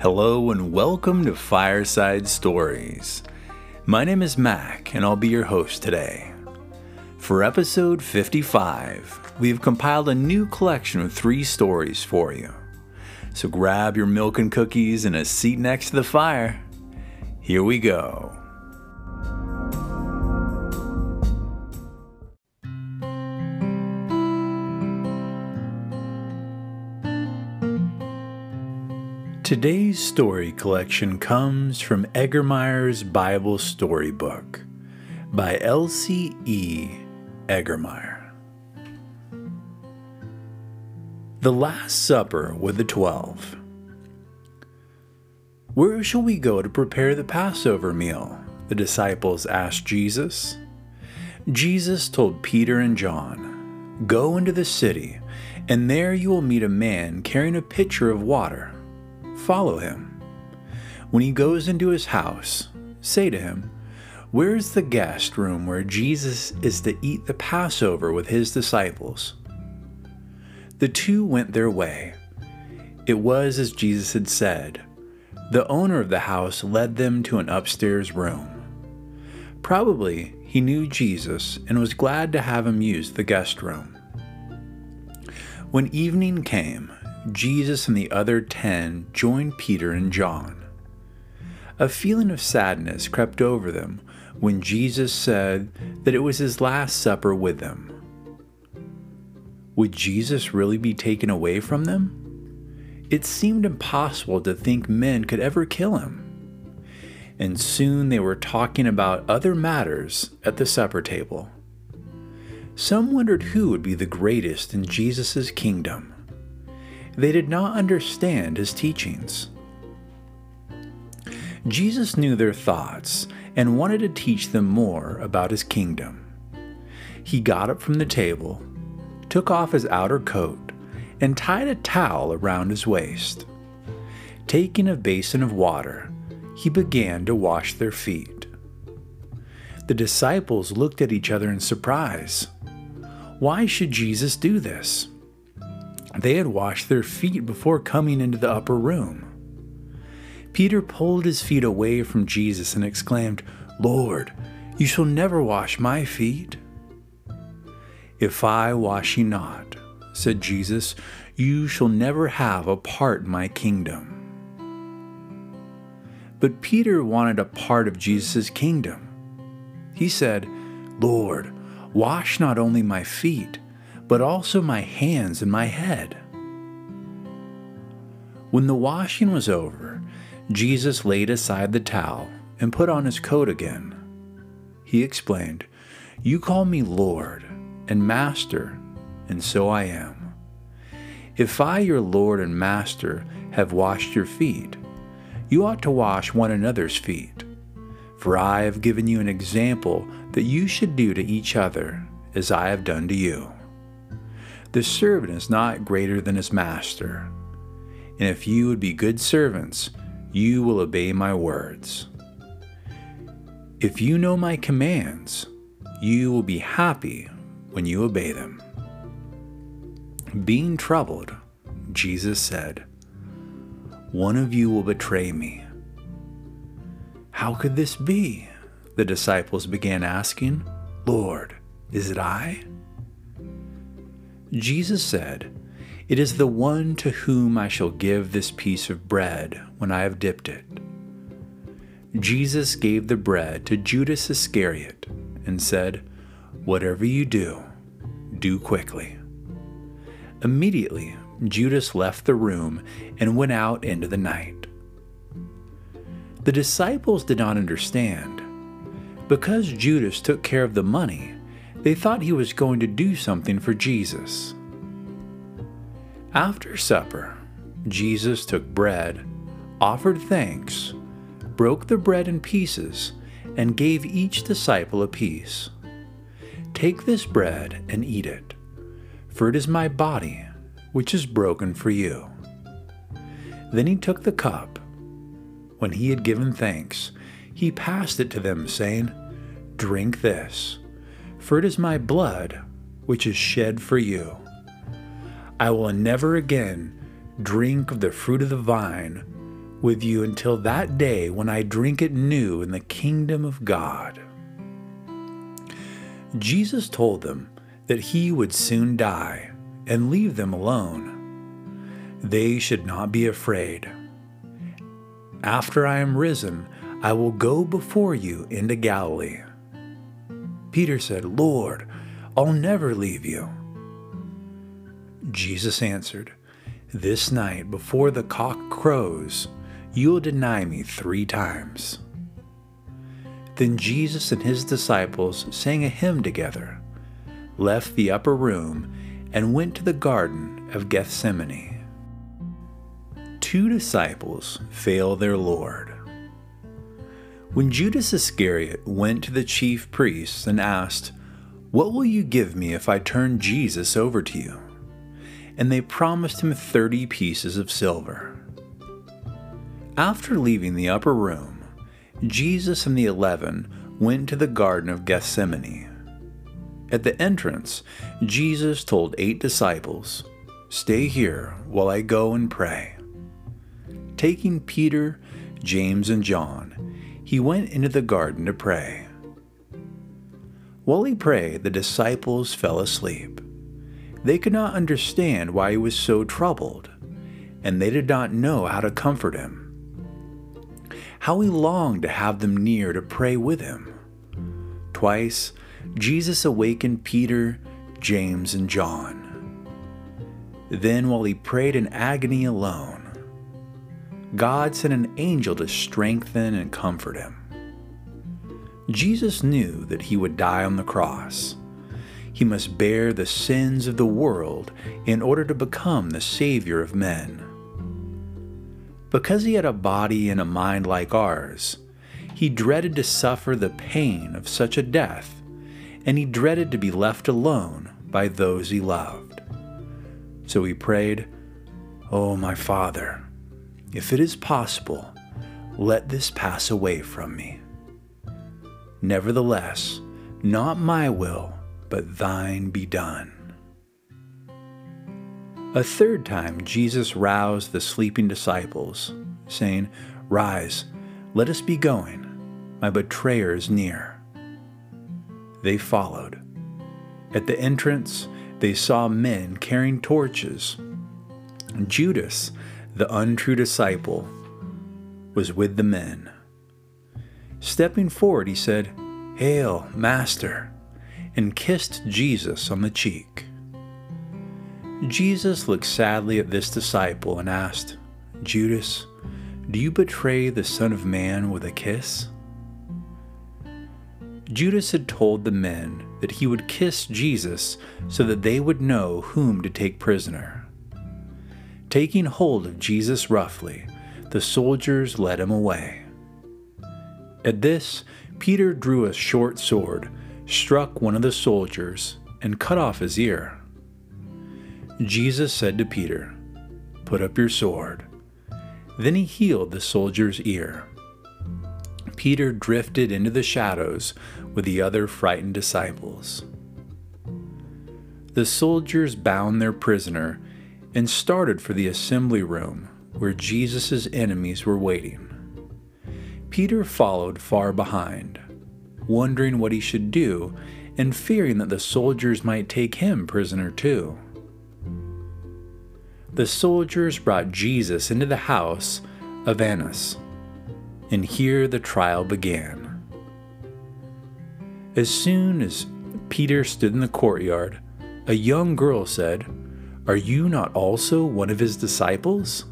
Hello and welcome to Fireside Stories. My name is Mac and I'll be your host today. For episode 55, we have compiled a new collection of three stories for you. So grab your milk and cookies and a seat next to the fire. Here we go. Today's story collection comes from Egermeier's Bible Storybook by Elsie E. Egermeier. The Last Supper with the Twelve. Where shall we go to prepare the Passover meal? The disciples asked Jesus. Jesus told Peter and John, Go into the city, and there you will meet a man carrying a pitcher of water follow him. When he goes into his house, say to him, Where is the guest room where Jesus is to eat the Passover with his disciples? The two went their way. It was as Jesus had said. The owner of the house led them to an upstairs room. Probably he knew Jesus and was glad to have him use the guest room. When evening came, Jesus and the other ten joined Peter and John. A feeling of sadness crept over them when Jesus said that it was his last supper with them. Would Jesus really be taken away from them? It seemed impossible to think men could ever kill him. And soon they were talking about other matters at the supper table. Some wondered who would be the greatest in Jesus' kingdom they did not understand his teachings. Jesus knew their thoughts and wanted to teach them more about his kingdom. He got up from the table, took off his outer coat, and tied a towel around his waist. Taking a basin of water, he began to wash their feet. The disciples looked at each other in surprise. Why should Jesus do this? They had washed their feet before coming into the upper room. Peter pulled his feet away from Jesus and exclaimed, Lord, you shall never wash my feet. If I wash you not, said Jesus, you shall never have a part in my kingdom. But Peter wanted a part of Jesus' kingdom. He said, Lord, wash not only my feet, but also my hands and my head. When the washing was over, Jesus laid aside the towel and put on his coat again. He explained, You call me Lord and Master, and so I am. If I, your Lord and Master, have washed your feet, you ought to wash one another's feet. For I have given you an example that you should do to each other as I have done to you. The servant is not greater than his master. And if you would be good servants, you will obey my words. If you know my commands, you will be happy when you obey them. Being troubled, Jesus said, One of you will betray me. How could this be? The disciples began asking. Lord, is it I? Jesus said, It is the one to whom I shall give this piece of bread when I have dipped it. Jesus gave the bread to Judas Iscariot and said, Whatever you do, do quickly. Immediately, Judas left the room and went out into the night. The disciples did not understand. Because Judas took care of the money, they thought he was going to do something for Jesus. After supper, Jesus took bread, offered thanks, broke the bread in pieces, and gave each disciple a piece. Take this bread and eat it, for it is my body, which is broken for you. Then he took the cup. When he had given thanks, he passed it to them, saying, Drink this for it is my blood which is shed for you. I will never again drink of the fruit of the vine with you until that day when I drink it new in the kingdom of God. Jesus told them that he would soon die and leave them alone. They should not be afraid. After I am risen, I will go before you into Galilee. Peter said, Lord, I'll never leave you. Jesus answered, This night before the cock crows, you will deny me three times. Then Jesus and his disciples sang a hymn together, left the upper room, and went to the Garden of Gethsemane. Two disciples fail their Lord. When Judas Iscariot went to the chief priests and asked, What will you give me if I turn Jesus over to you? And they promised him thirty pieces of silver. After leaving the upper room, Jesus and the eleven went to the Garden of Gethsemane. At the entrance, Jesus told eight disciples, Stay here while I go and pray. Taking Peter, James, and John, he went into the garden to pray. While he prayed, the disciples fell asleep. They could not understand why he was so troubled, and they did not know how to comfort him. How he longed to have them near to pray with him. Twice, Jesus awakened Peter, James, and John. Then, while he prayed in agony alone, God sent an angel to strengthen and comfort him. Jesus knew that he would die on the cross. He must bear the sins of the world in order to become the Savior of men. Because he had a body and a mind like ours, he dreaded to suffer the pain of such a death, and he dreaded to be left alone by those he loved. So he prayed, Oh, my Father, if it is possible, let this pass away from me. Nevertheless, not my will, but thine be done. A third time Jesus roused the sleeping disciples, saying, Rise, let us be going. My betrayer is near. They followed. At the entrance, they saw men carrying torches. Judas, the untrue disciple, was with the men. Stepping forward, he said, Hail, Master, and kissed Jesus on the cheek. Jesus looked sadly at this disciple and asked, Judas, do you betray the Son of Man with a kiss? Judas had told the men that he would kiss Jesus so that they would know whom to take prisoner. Taking hold of Jesus roughly, the soldiers led him away. At this, Peter drew a short sword, struck one of the soldiers, and cut off his ear. Jesus said to Peter, Put up your sword. Then he healed the soldier's ear. Peter drifted into the shadows with the other frightened disciples. The soldiers bound their prisoner and started for the assembly room where Jesus' enemies were waiting. Peter followed far behind, wondering what he should do and fearing that the soldiers might take him prisoner too. The soldiers brought Jesus into the house of Annas, and here the trial began. As soon as Peter stood in the courtyard, a young girl said, are you not also one of his disciples?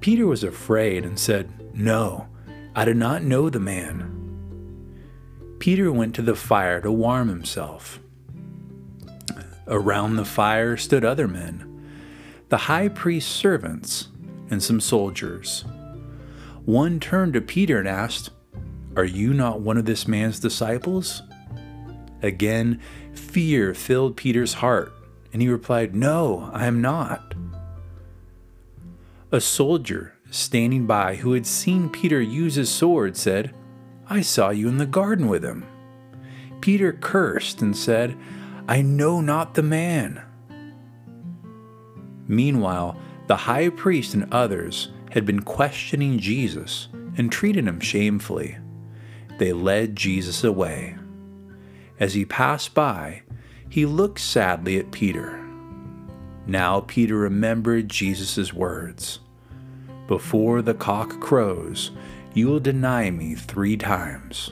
Peter was afraid and said, No, I do not know the man. Peter went to the fire to warm himself. Around the fire stood other men, the high priest's servants, and some soldiers. One turned to Peter and asked, Are you not one of this man's disciples? Again, fear filled Peter's heart and he replied, No, I am not. A soldier standing by who had seen Peter use his sword said, I saw you in the garden with him. Peter cursed and said, I know not the man. Meanwhile, the high priest and others had been questioning Jesus and treated him shamefully. They led Jesus away. As he passed by, he looked sadly at Peter. Now Peter remembered Jesus' words Before the cock crows, you will deny me three times.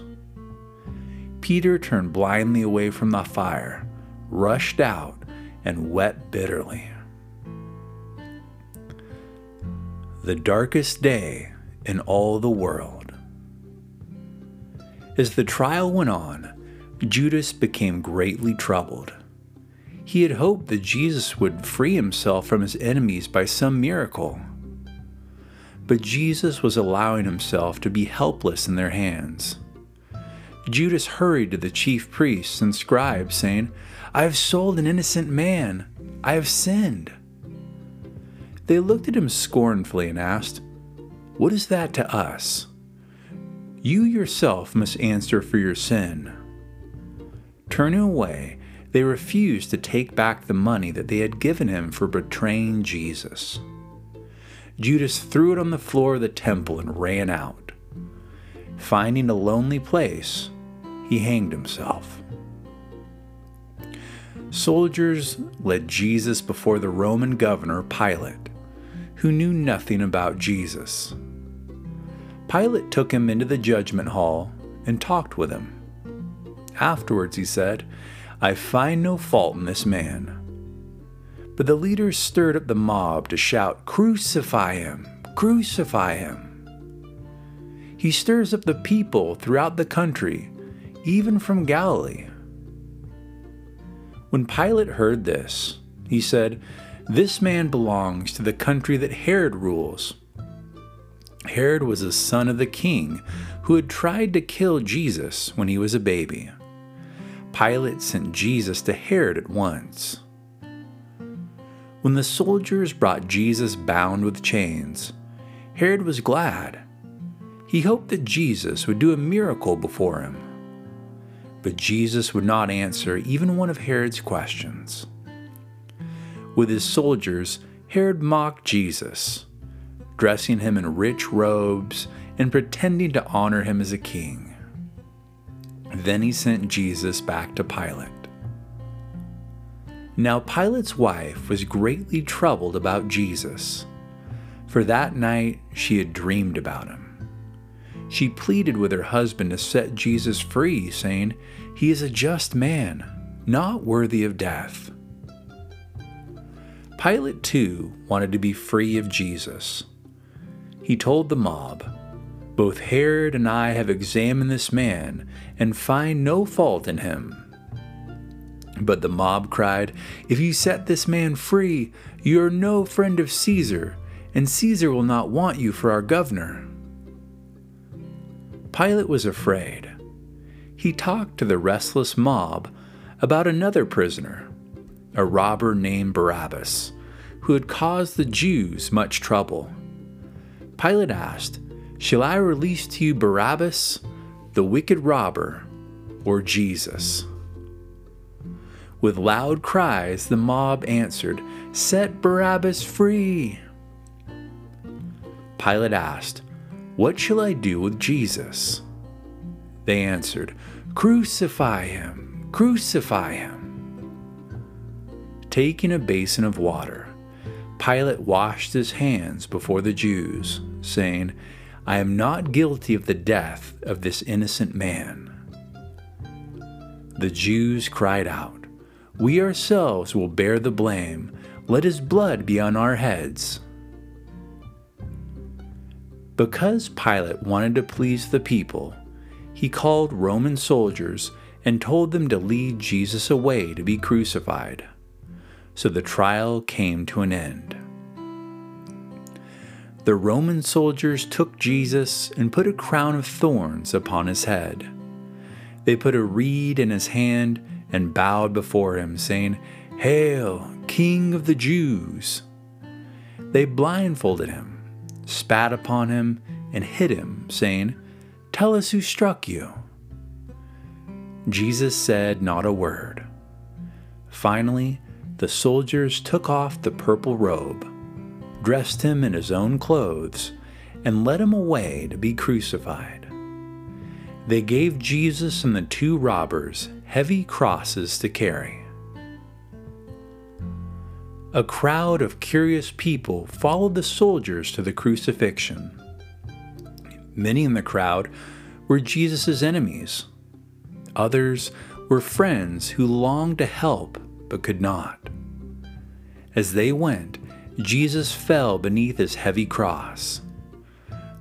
Peter turned blindly away from the fire, rushed out, and wept bitterly. The darkest day in all the world. As the trial went on, Judas became greatly troubled. He had hoped that Jesus would free himself from his enemies by some miracle. But Jesus was allowing himself to be helpless in their hands. Judas hurried to the chief priests and scribes, saying, I have sold an innocent man. I have sinned. They looked at him scornfully and asked, What is that to us? You yourself must answer for your sin. Turning away, they refused to take back the money that they had given him for betraying Jesus. Judas threw it on the floor of the temple and ran out. Finding a lonely place, he hanged himself. Soldiers led Jesus before the Roman governor Pilate, who knew nothing about Jesus. Pilate took him into the judgment hall and talked with him. Afterwards, he said, I find no fault in this man. But the leaders stirred up the mob to shout, Crucify him! Crucify him! He stirs up the people throughout the country, even from Galilee. When Pilate heard this, he said, This man belongs to the country that Herod rules. Herod was a son of the king who had tried to kill Jesus when he was a baby. Pilate sent Jesus to Herod at once. When the soldiers brought Jesus bound with chains, Herod was glad. He hoped that Jesus would do a miracle before him. But Jesus would not answer even one of Herod's questions. With his soldiers, Herod mocked Jesus, dressing him in rich robes and pretending to honor him as a king. Then he sent Jesus back to Pilate. Now Pilate's wife was greatly troubled about Jesus, for that night she had dreamed about him. She pleaded with her husband to set Jesus free, saying, He is a just man, not worthy of death. Pilate too wanted to be free of Jesus. He told the mob, both Herod and I have examined this man and find no fault in him. But the mob cried, If you set this man free, you are no friend of Caesar, and Caesar will not want you for our governor. Pilate was afraid. He talked to the restless mob about another prisoner, a robber named Barabbas, who had caused the Jews much trouble. Pilate asked, Shall I release to you Barabbas, the wicked robber, or Jesus? With loud cries, the mob answered, Set Barabbas free! Pilate asked, What shall I do with Jesus? They answered, Crucify him! Crucify him! Taking a basin of water, Pilate washed his hands before the Jews, saying, I am not guilty of the death of this innocent man. The Jews cried out, We ourselves will bear the blame. Let his blood be on our heads. Because Pilate wanted to please the people, he called Roman soldiers and told them to lead Jesus away to be crucified. So the trial came to an end the Roman soldiers took Jesus and put a crown of thorns upon his head. They put a reed in his hand and bowed before him, saying, Hail, King of the Jews! They blindfolded him, spat upon him, and hit him, saying, Tell us who struck you. Jesus said not a word. Finally, the soldiers took off the purple robe dressed him in his own clothes, and led him away to be crucified. They gave Jesus and the two robbers heavy crosses to carry. A crowd of curious people followed the soldiers to the crucifixion. Many in the crowd were Jesus' enemies. Others were friends who longed to help but could not. As they went, Jesus fell beneath his heavy cross.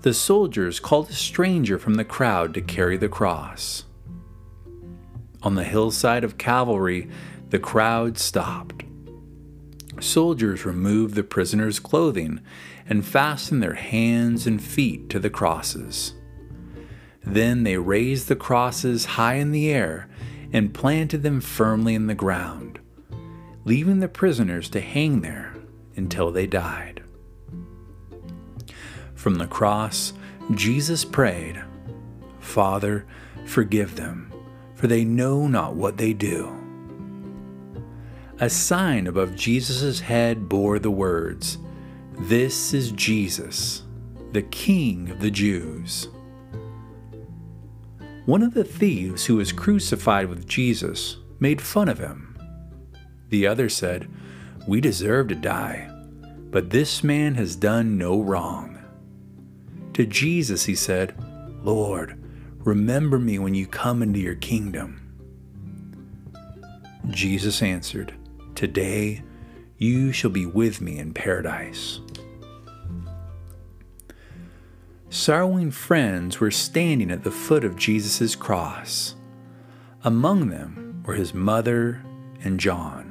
The soldiers called a stranger from the crowd to carry the cross. On the hillside of Calvary, the crowd stopped. Soldiers removed the prisoner's clothing and fastened their hands and feet to the crosses. Then they raised the crosses high in the air and planted them firmly in the ground, leaving the prisoners to hang there until they died. From the cross, Jesus prayed, Father, forgive them, for they know not what they do. A sign above Jesus' head bore the words, This is Jesus, the King of the Jews. One of the thieves who was crucified with Jesus made fun of him. The other said, We deserve to die, but this man has done no wrong. To Jesus he said, Lord, remember me when you come into your kingdom. Jesus answered, Today you shall be with me in paradise. sorrowing friends were standing at the foot of Jesus' cross. Among them were his mother and John.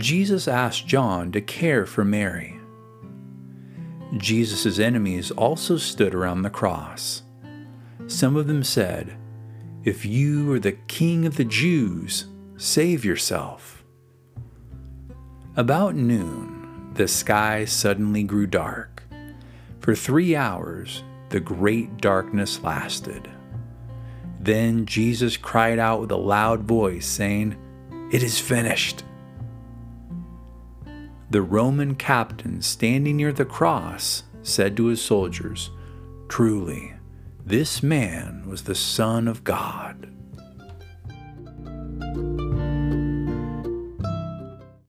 Jesus asked John to care for Mary. Jesus' enemies also stood around the cross. Some of them said, If you are the king of the Jews, save yourself. About noon, the sky suddenly grew dark for three hours the great darkness lasted. Then Jesus cried out with a loud voice, saying, It is finished. The Roman captain standing near the cross said to his soldiers, Truly, this man was the Son of God.